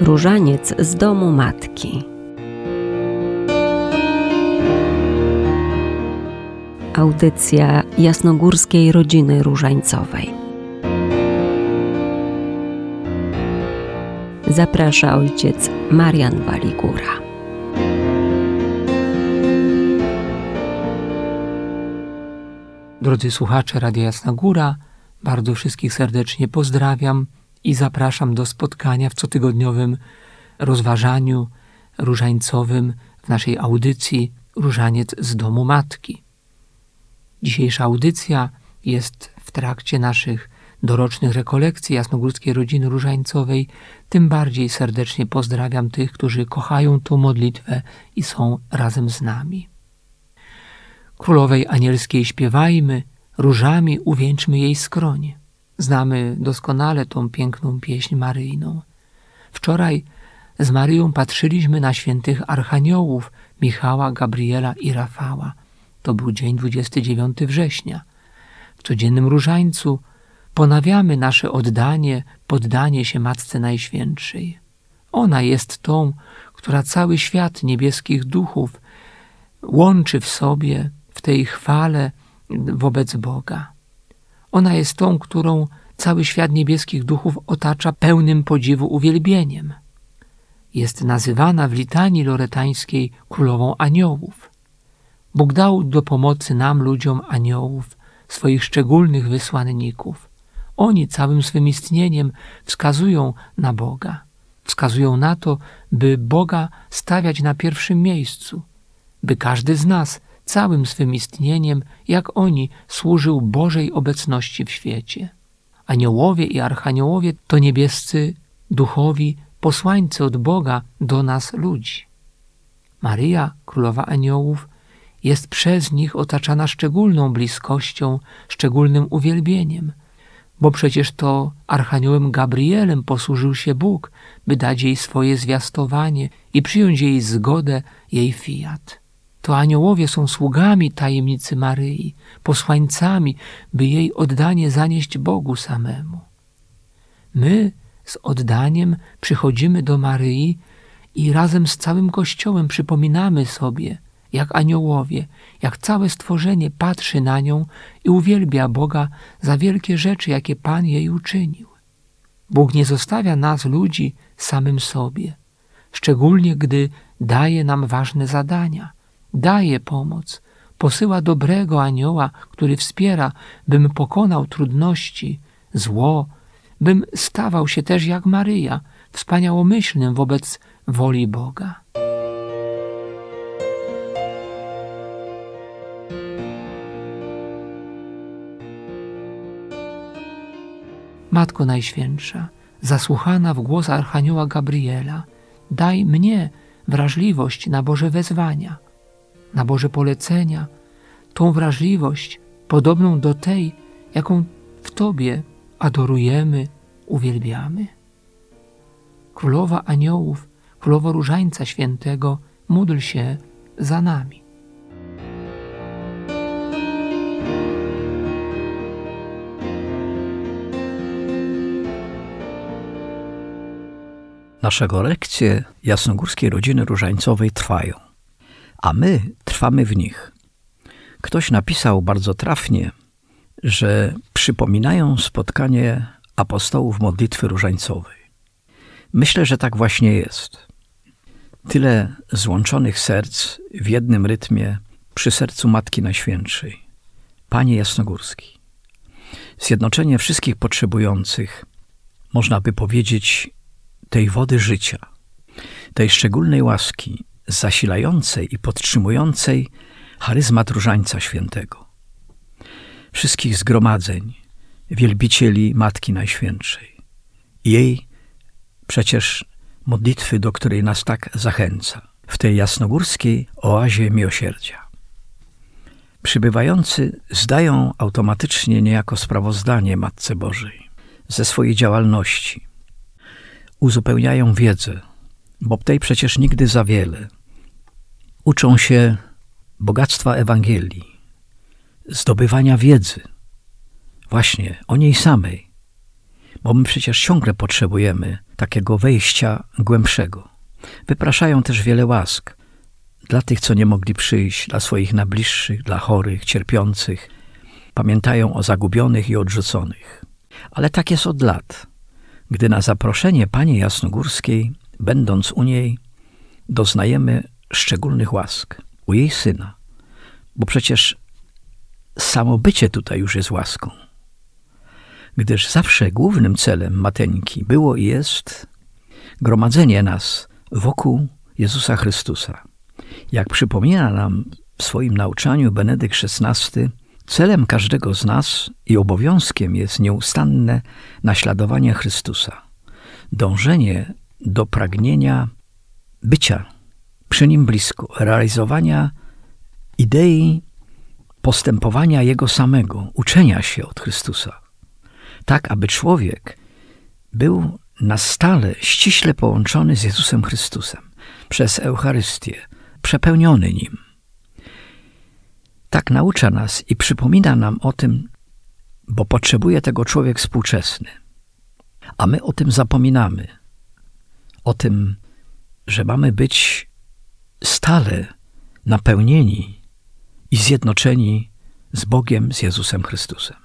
Różaniec z domu matki. Audycja jasnogórskiej rodziny różańcowej. Zaprasza ojciec Marian Waligura. Drodzy słuchacze Radia Jasna Góra, bardzo wszystkich serdecznie pozdrawiam i zapraszam do spotkania w cotygodniowym rozważaniu różańcowym w naszej audycji Różaniec z domu matki. Dzisiejsza audycja jest w trakcie naszych dorocznych rekolekcji Jasnogórskiej Rodziny Różańcowej. Tym bardziej serdecznie pozdrawiam tych, którzy kochają tę modlitwę i są razem z nami. Królowej Anielskiej śpiewajmy, różami uwieńczmy jej skronie. Znamy doskonale tą piękną pieśń maryjną. Wczoraj z Maryją patrzyliśmy na świętych archaniołów Michała, Gabriela i Rafała. To był dzień 29 września. W codziennym różańcu ponawiamy nasze oddanie, poddanie się Matce Najświętszej. Ona jest tą, która cały świat niebieskich duchów łączy w sobie w tej chwale wobec Boga. Ona jest tą, którą cały świat niebieskich duchów otacza pełnym podziwu uwielbieniem. Jest nazywana w litanii loretańskiej królową aniołów. Bóg dał do pomocy nam, ludziom aniołów, swoich szczególnych wysłanników. Oni całym swym istnieniem wskazują na Boga. Wskazują na to, by Boga stawiać na pierwszym miejscu, by każdy z nas całym swym istnieniem, jak oni, służył Bożej obecności w świecie. Aniołowie i archaniołowie to niebiescy duchowi posłańcy od Boga do nas ludzi. Maryja, królowa aniołów, jest przez nich otaczana szczególną bliskością, szczególnym uwielbieniem, bo przecież to archaniołem Gabrielem posłużył się Bóg, by dać jej swoje zwiastowanie i przyjąć jej zgodę, jej fiat to aniołowie są sługami tajemnicy Maryi, posłańcami, by jej oddanie zanieść Bogu samemu. My z oddaniem przychodzimy do Maryi i razem z całym Kościołem przypominamy sobie, jak aniołowie, jak całe stworzenie patrzy na nią i uwielbia Boga za wielkie rzeczy, jakie Pan jej uczynił. Bóg nie zostawia nas, ludzi, samym sobie, szczególnie gdy daje nam ważne zadania – daje pomoc, posyła dobrego anioła, który wspiera, bym pokonał trudności, zło, bym stawał się też jak Maryja, wspaniałomyślnym wobec woli Boga. Matko Najświętsza, zasłuchana w głos Archanioła Gabriela, daj mnie wrażliwość na Boże wezwania – na Boże polecenia, tą wrażliwość podobną do tej, jaką w Tobie adorujemy, uwielbiamy. Królowa Aniołów, Królowo Różańca Świętego, módl się za nami. Nasze lekcje jasnogórskiej rodziny różańcowej trwają a my trwamy w nich. Ktoś napisał bardzo trafnie, że przypominają spotkanie apostołów modlitwy różańcowej. Myślę, że tak właśnie jest. Tyle złączonych serc w jednym rytmie przy sercu Matki Najświętszej, Panie Jasnogórski. Zjednoczenie wszystkich potrzebujących, można by powiedzieć, tej wody życia, tej szczególnej łaski, zasilającej i podtrzymującej charyzmat Różańca Świętego. Wszystkich zgromadzeń, wielbicieli Matki Najświętszej. Jej przecież modlitwy, do której nas tak zachęca, w tej jasnogórskiej oazie miłosierdzia. Przybywający zdają automatycznie niejako sprawozdanie Matce Bożej ze swojej działalności. Uzupełniają wiedzę, bo tej przecież nigdy za wiele – uczą się bogactwa Ewangelii, zdobywania wiedzy, właśnie o niej samej, bo my przecież ciągle potrzebujemy takiego wejścia głębszego. Wypraszają też wiele łask dla tych, co nie mogli przyjść, dla swoich najbliższych, dla chorych, cierpiących. Pamiętają o zagubionych i odrzuconych. Ale tak jest od lat, gdy na zaproszenie Pani Jasnogórskiej, będąc u niej, doznajemy szczególnych łask u jej syna, bo przecież samo bycie tutaj już jest łaską. Gdyż zawsze głównym celem Mateńki było i jest gromadzenie nas wokół Jezusa Chrystusa. Jak przypomina nam w swoim nauczaniu Benedykt XVI, celem każdego z nas i obowiązkiem jest nieustanne naśladowanie Chrystusa, dążenie do pragnienia bycia przy Nim blisko, realizowania idei postępowania Jego samego, uczenia się od Chrystusa, tak aby człowiek był na stale ściśle połączony z Jezusem Chrystusem przez Eucharystię, przepełniony Nim. Tak naucza nas i przypomina nam o tym, bo potrzebuje tego człowiek współczesny. A my o tym zapominamy. O tym, że mamy być stale napełnieni i zjednoczeni z Bogiem, z Jezusem Chrystusem.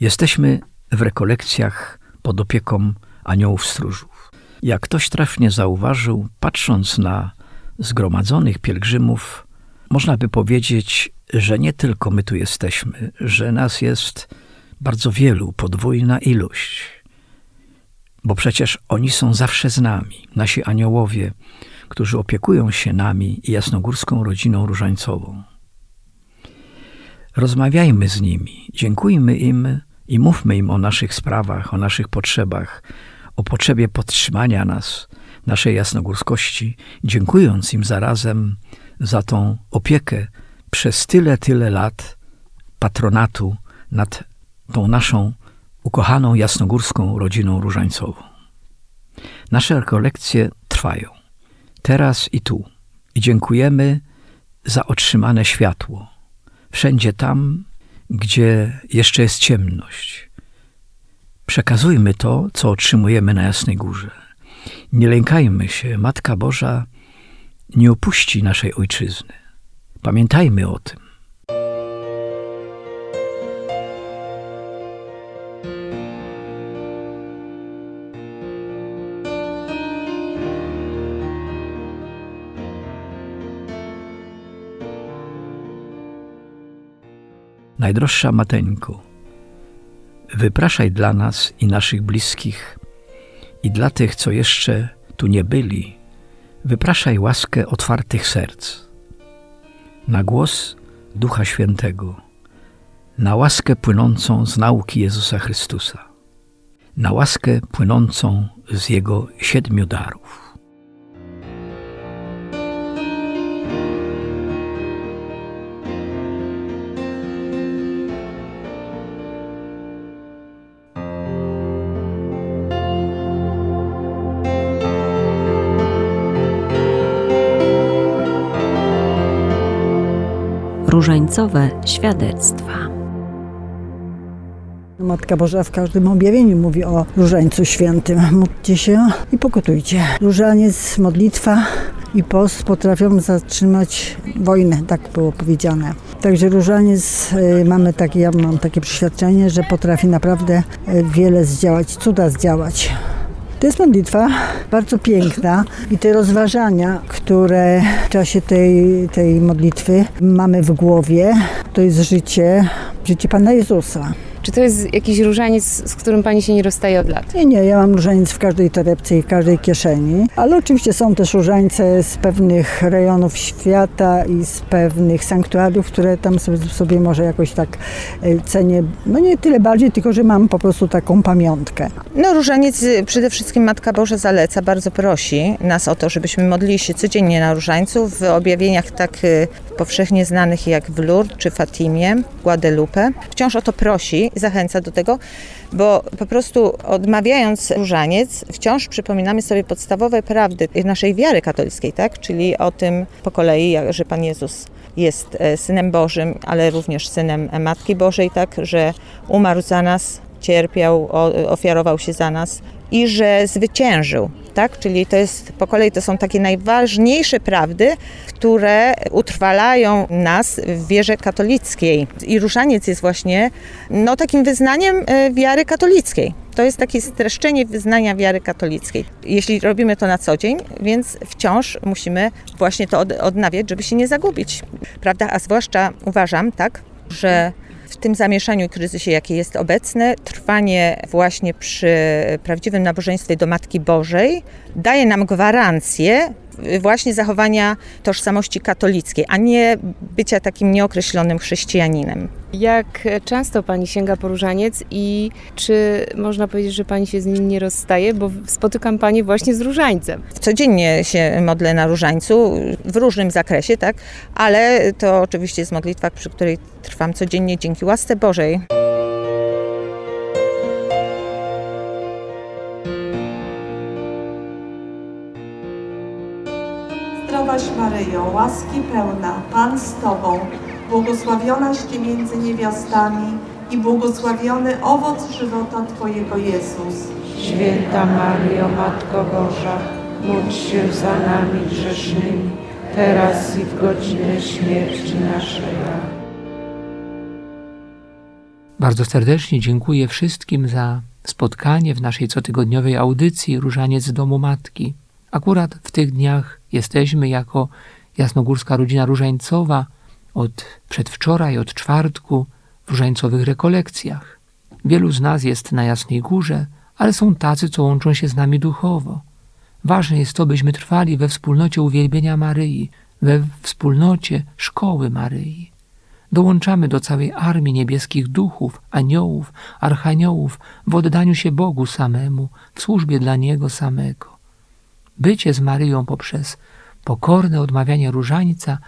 Jesteśmy w rekolekcjach pod opieką aniołów stróżów. Jak ktoś trafnie zauważył, patrząc na zgromadzonych pielgrzymów, można by powiedzieć, że nie tylko my tu jesteśmy, że nas jest bardzo wielu, podwójna ilość. Bo przecież oni są zawsze z nami, nasi aniołowie, którzy opiekują się nami i jasnogórską rodziną różańcową. Rozmawiajmy z nimi, dziękujmy im i mówmy im o naszych sprawach, o naszych potrzebach, o potrzebie podtrzymania nas, naszej jasnogórskości, dziękując im zarazem za tą opiekę przez tyle, tyle lat patronatu nad tą naszą ukochaną jasnogórską rodziną różańcową. Nasze rekolekcje trwają teraz i tu. I dziękujemy za otrzymane światło. Wszędzie tam, gdzie jeszcze jest ciemność. Przekazujmy to, co otrzymujemy na Jasnej Górze. Nie lękajmy się, Matka Boża nie opuści naszej ojczyzny. Pamiętajmy o tym. Najdroższa Mateńko, wypraszaj dla nas i naszych bliskich i dla tych, co jeszcze tu nie byli, wypraszaj łaskę otwartych serc. Na głos Ducha Świętego, na łaskę płynącą z nauki Jezusa Chrystusa, na łaskę płynącą z Jego siedmiu darów. Różańcowe świadectwa. Matka Boża w każdym objawieniu mówi o różańcu świętym. Módlcie się i pokutujcie. Różaniec, modlitwa i post potrafią zatrzymać wojnę, tak było powiedziane. Także różaniec y, mamy takie, ja mam takie przeświadczenie, że potrafi naprawdę y, wiele zdziałać, cuda zdziałać. To jest modlitwa bardzo piękna i te rozważania, które w czasie tej, tej modlitwy mamy w głowie, to jest życie, życie Pana Jezusa. Czy to jest jakiś różaniec, z którym pani się nie rozstaje od lat? Nie, nie, ja mam różaniec w każdej torebce i w każdej kieszeni, ale oczywiście są też różańce z pewnych rejonów świata i z pewnych sanktuariów, które tam sobie, sobie może jakoś tak e, cenię, no nie tyle bardziej, tylko że mam po prostu taką pamiątkę. No różaniec y, przede wszystkim Matka Boża zaleca, bardzo prosi nas o to, żebyśmy modlili się codziennie na różańców w objawieniach tak y, powszechnie znanych jak w Lourdes czy Fatimie, Guadalupe. Wciąż o to prosi zachęca do tego, bo po prostu odmawiając różaniec, wciąż przypominamy sobie podstawowe prawdy naszej wiary katolickiej, tak? czyli o tym po kolei, że Pan Jezus jest e, Synem Bożym, ale również Synem Matki Bożej, tak, że umarł za nas, cierpiał, ofiarował się za nas i że zwyciężył. Tak? Czyli to jest, po kolei to są takie najważniejsze prawdy, które utrwalają nas w wierze katolickiej. I różaniec jest właśnie no, takim wyznaniem e, wiary katolickiej. To jest takie streszczenie wyznania wiary katolickiej. Jeśli robimy to na co dzień, więc wciąż musimy właśnie to odnawiać, żeby się nie zagubić. Prawda? A zwłaszcza uważam, tak, że w tym zamieszaniu i kryzysie, jaki jest obecny, trwanie właśnie przy prawdziwym nabożeństwie do Matki Bożej daje nam gwarancję właśnie zachowania tożsamości katolickiej, a nie bycia takim nieokreślonym chrześcijaninem. Jak często Pani sięga po różaniec i czy można powiedzieć, że Pani się z nim nie rozstaje, bo spotykam Pani właśnie z różańcem. Codziennie się modlę na różańcu, w różnym zakresie, tak, ale to oczywiście jest modlitwa, przy której trwam codziennie dzięki łasce Bożej. Maryjo, łaski pełna, Pan z Tobą, błogosławionaś Ty między niewiastami i błogosławiony owoc żywota Twojego Jezus. Święta Maryjo, Matko Boża, módl się za nami grzesznymi, teraz i w godzinę śmierci naszej. Bardzo serdecznie dziękuję wszystkim za spotkanie w naszej cotygodniowej audycji Różaniec z Domu Matki. Akurat w tych dniach jesteśmy jako jasnogórska rodzina różańcowa od przedwczoraj, od czwartku w różańcowych rekolekcjach. Wielu z nas jest na Jasnej Górze, ale są tacy, co łączą się z nami duchowo. Ważne jest to, byśmy trwali we wspólnocie uwielbienia Maryi, we wspólnocie szkoły Maryi. Dołączamy do całej armii niebieskich duchów, aniołów, archaniołów w oddaniu się Bogu samemu, w służbie dla Niego samego. Bycie z Maryją poprzez pokorne odmawianie różańca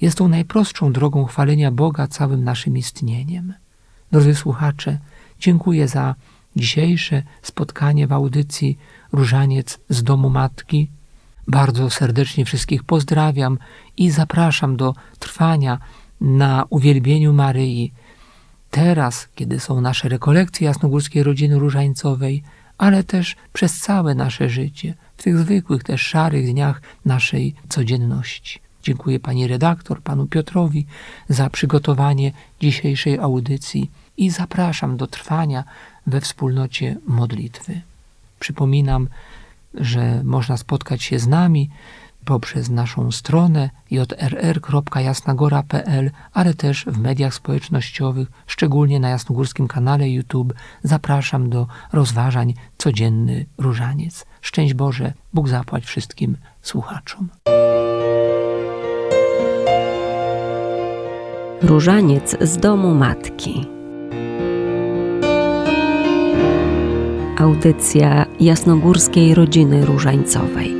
jest tą najprostszą drogą chwalenia Boga całym naszym istnieniem. Drodzy słuchacze, dziękuję za dzisiejsze spotkanie w audycji Różaniec z Domu Matki. Bardzo serdecznie wszystkich pozdrawiam i zapraszam do trwania na uwielbieniu Maryi. Teraz, kiedy są nasze rekolekcje jasnogórskiej rodziny różańcowej, ale też przez całe nasze życie, w tych zwykłych, też szarych dniach naszej codzienności. Dziękuję pani redaktor, panu Piotrowi za przygotowanie dzisiejszej audycji i zapraszam do trwania we wspólnocie modlitwy. Przypominam, że można spotkać się z nami poprzez naszą stronę jrr.jasnagora.pl, ale też w mediach społecznościowych, szczególnie na jasnogórskim kanale YouTube. Zapraszam do rozważań Codzienny Różaniec. Szczęść Boże, Bóg zapłać wszystkim słuchaczom. Różaniec z domu matki. Audycja jasnogórskiej rodziny różańcowej.